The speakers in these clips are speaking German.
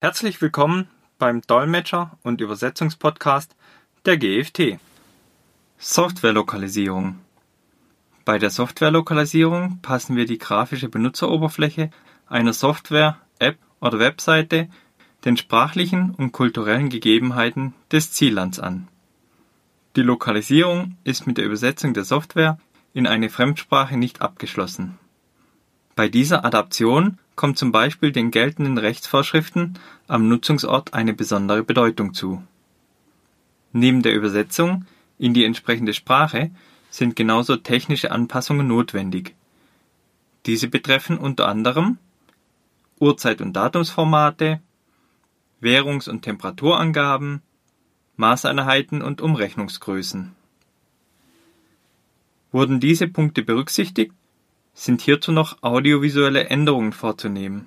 Herzlich willkommen beim Dolmetscher- und Übersetzungspodcast der GFT. Softwarelokalisierung. Bei der Softwarelokalisierung passen wir die grafische Benutzeroberfläche einer Software, App oder Webseite den sprachlichen und kulturellen Gegebenheiten des Ziellands an. Die Lokalisierung ist mit der Übersetzung der Software in eine Fremdsprache nicht abgeschlossen. Bei dieser Adaption kommt zum Beispiel den geltenden Rechtsvorschriften am Nutzungsort eine besondere Bedeutung zu. Neben der Übersetzung in die entsprechende Sprache sind genauso technische Anpassungen notwendig. Diese betreffen unter anderem Uhrzeit- und Datumsformate, Währungs- und Temperaturangaben, Maßeinheiten und Umrechnungsgrößen. Wurden diese Punkte berücksichtigt, sind hierzu noch audiovisuelle Änderungen vorzunehmen.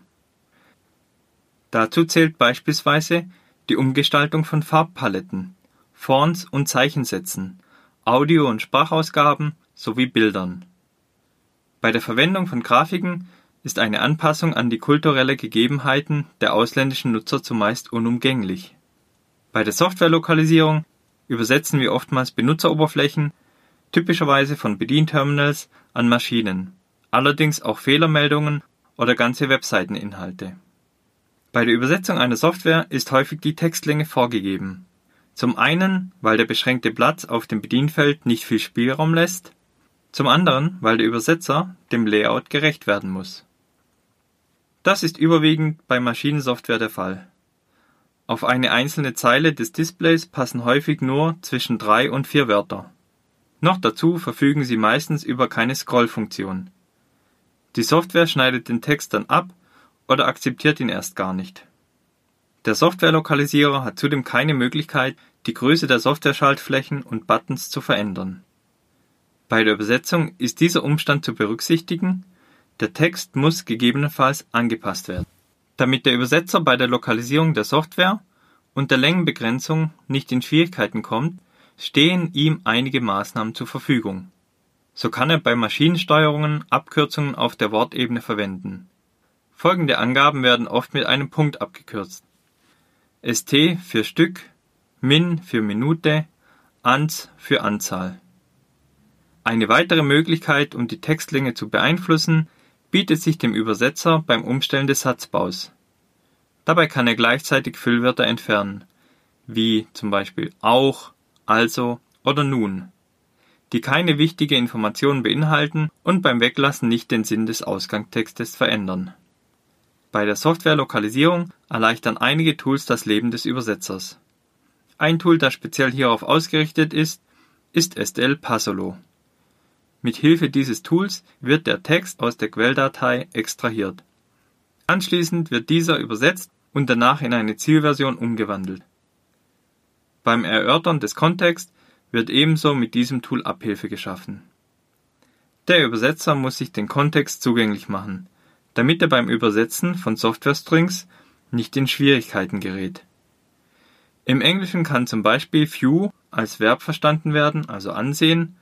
Dazu zählt beispielsweise die Umgestaltung von Farbpaletten, Fonts und Zeichensätzen, Audio- und Sprachausgaben sowie Bildern. Bei der Verwendung von Grafiken ist eine Anpassung an die kulturelle Gegebenheiten der ausländischen Nutzer zumeist unumgänglich. Bei der Softwarelokalisierung übersetzen wir oftmals Benutzeroberflächen, typischerweise von Bedienterminals, an Maschinen, allerdings auch Fehlermeldungen oder ganze Webseiteninhalte. Bei der Übersetzung einer Software ist häufig die Textlänge vorgegeben. Zum einen, weil der beschränkte Platz auf dem Bedienfeld nicht viel Spielraum lässt, zum anderen, weil der Übersetzer dem Layout gerecht werden muss. Das ist überwiegend bei Maschinensoftware der Fall. Auf eine einzelne Zeile des Displays passen häufig nur zwischen drei und vier Wörter. Noch dazu verfügen sie meistens über keine Scrollfunktion. Die Software schneidet den Text dann ab oder akzeptiert ihn erst gar nicht. Der Softwarelokalisierer hat zudem keine Möglichkeit, die Größe der Softwareschaltflächen und Buttons zu verändern. Bei der Übersetzung ist dieser Umstand zu berücksichtigen der Text muss gegebenenfalls angepasst werden. Damit der Übersetzer bei der Lokalisierung der Software und der Längenbegrenzung nicht in Schwierigkeiten kommt, stehen ihm einige Maßnahmen zur Verfügung. So kann er bei Maschinensteuerungen Abkürzungen auf der Wortebene verwenden. Folgende Angaben werden oft mit einem Punkt abgekürzt. ST für Stück, Min für Minute, Ans für Anzahl. Eine weitere Möglichkeit, um die Textlänge zu beeinflussen, bietet sich dem Übersetzer beim Umstellen des Satzbaus. Dabei kann er gleichzeitig Füllwörter entfernen, wie zum Beispiel auch, also oder nun, die keine wichtige Information beinhalten und beim Weglassen nicht den Sinn des Ausgangstextes verändern. Bei der Softwarelokalisierung erleichtern einige Tools das Leben des Übersetzers. Ein Tool, das speziell hierauf ausgerichtet ist, ist STL Passolo. Mit Hilfe dieses Tools wird der Text aus der Quelldatei extrahiert. Anschließend wird dieser übersetzt und danach in eine Zielversion umgewandelt. Beim Erörtern des Kontexts wird ebenso mit diesem Tool Abhilfe geschaffen. Der Übersetzer muss sich den Kontext zugänglich machen, damit er beim Übersetzen von Software-Strings nicht in Schwierigkeiten gerät. Im Englischen kann zum Beispiel View als Verb verstanden werden, also ansehen,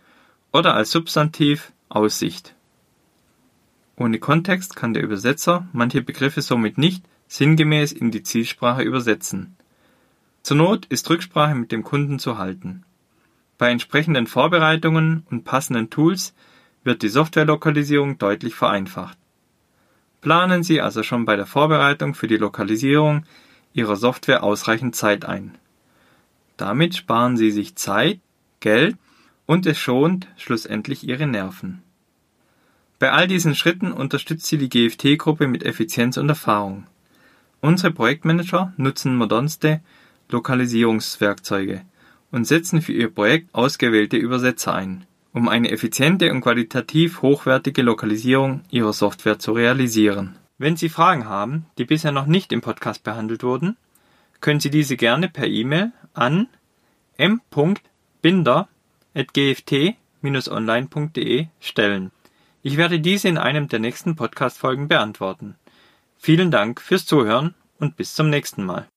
oder als Substantiv Aussicht. Ohne Kontext kann der Übersetzer manche Begriffe somit nicht sinngemäß in die Zielsprache übersetzen. Zur Not ist Rücksprache mit dem Kunden zu halten. Bei entsprechenden Vorbereitungen und passenden Tools wird die Softwarelokalisierung deutlich vereinfacht. Planen Sie also schon bei der Vorbereitung für die Lokalisierung Ihrer Software ausreichend Zeit ein. Damit sparen Sie sich Zeit, Geld und es schont schlussendlich ihre Nerven. Bei all diesen Schritten unterstützt sie die GFT-Gruppe mit Effizienz und Erfahrung. Unsere Projektmanager nutzen modernste Lokalisierungswerkzeuge und setzen für ihr Projekt ausgewählte Übersetzer ein, um eine effiziente und qualitativ hochwertige Lokalisierung ihrer Software zu realisieren. Wenn Sie Fragen haben, die bisher noch nicht im Podcast behandelt wurden, können Sie diese gerne per E-Mail an m.binder gft-online.de stellen. Ich werde diese in einem der nächsten Podcast-Folgen beantworten. Vielen Dank fürs Zuhören und bis zum nächsten Mal.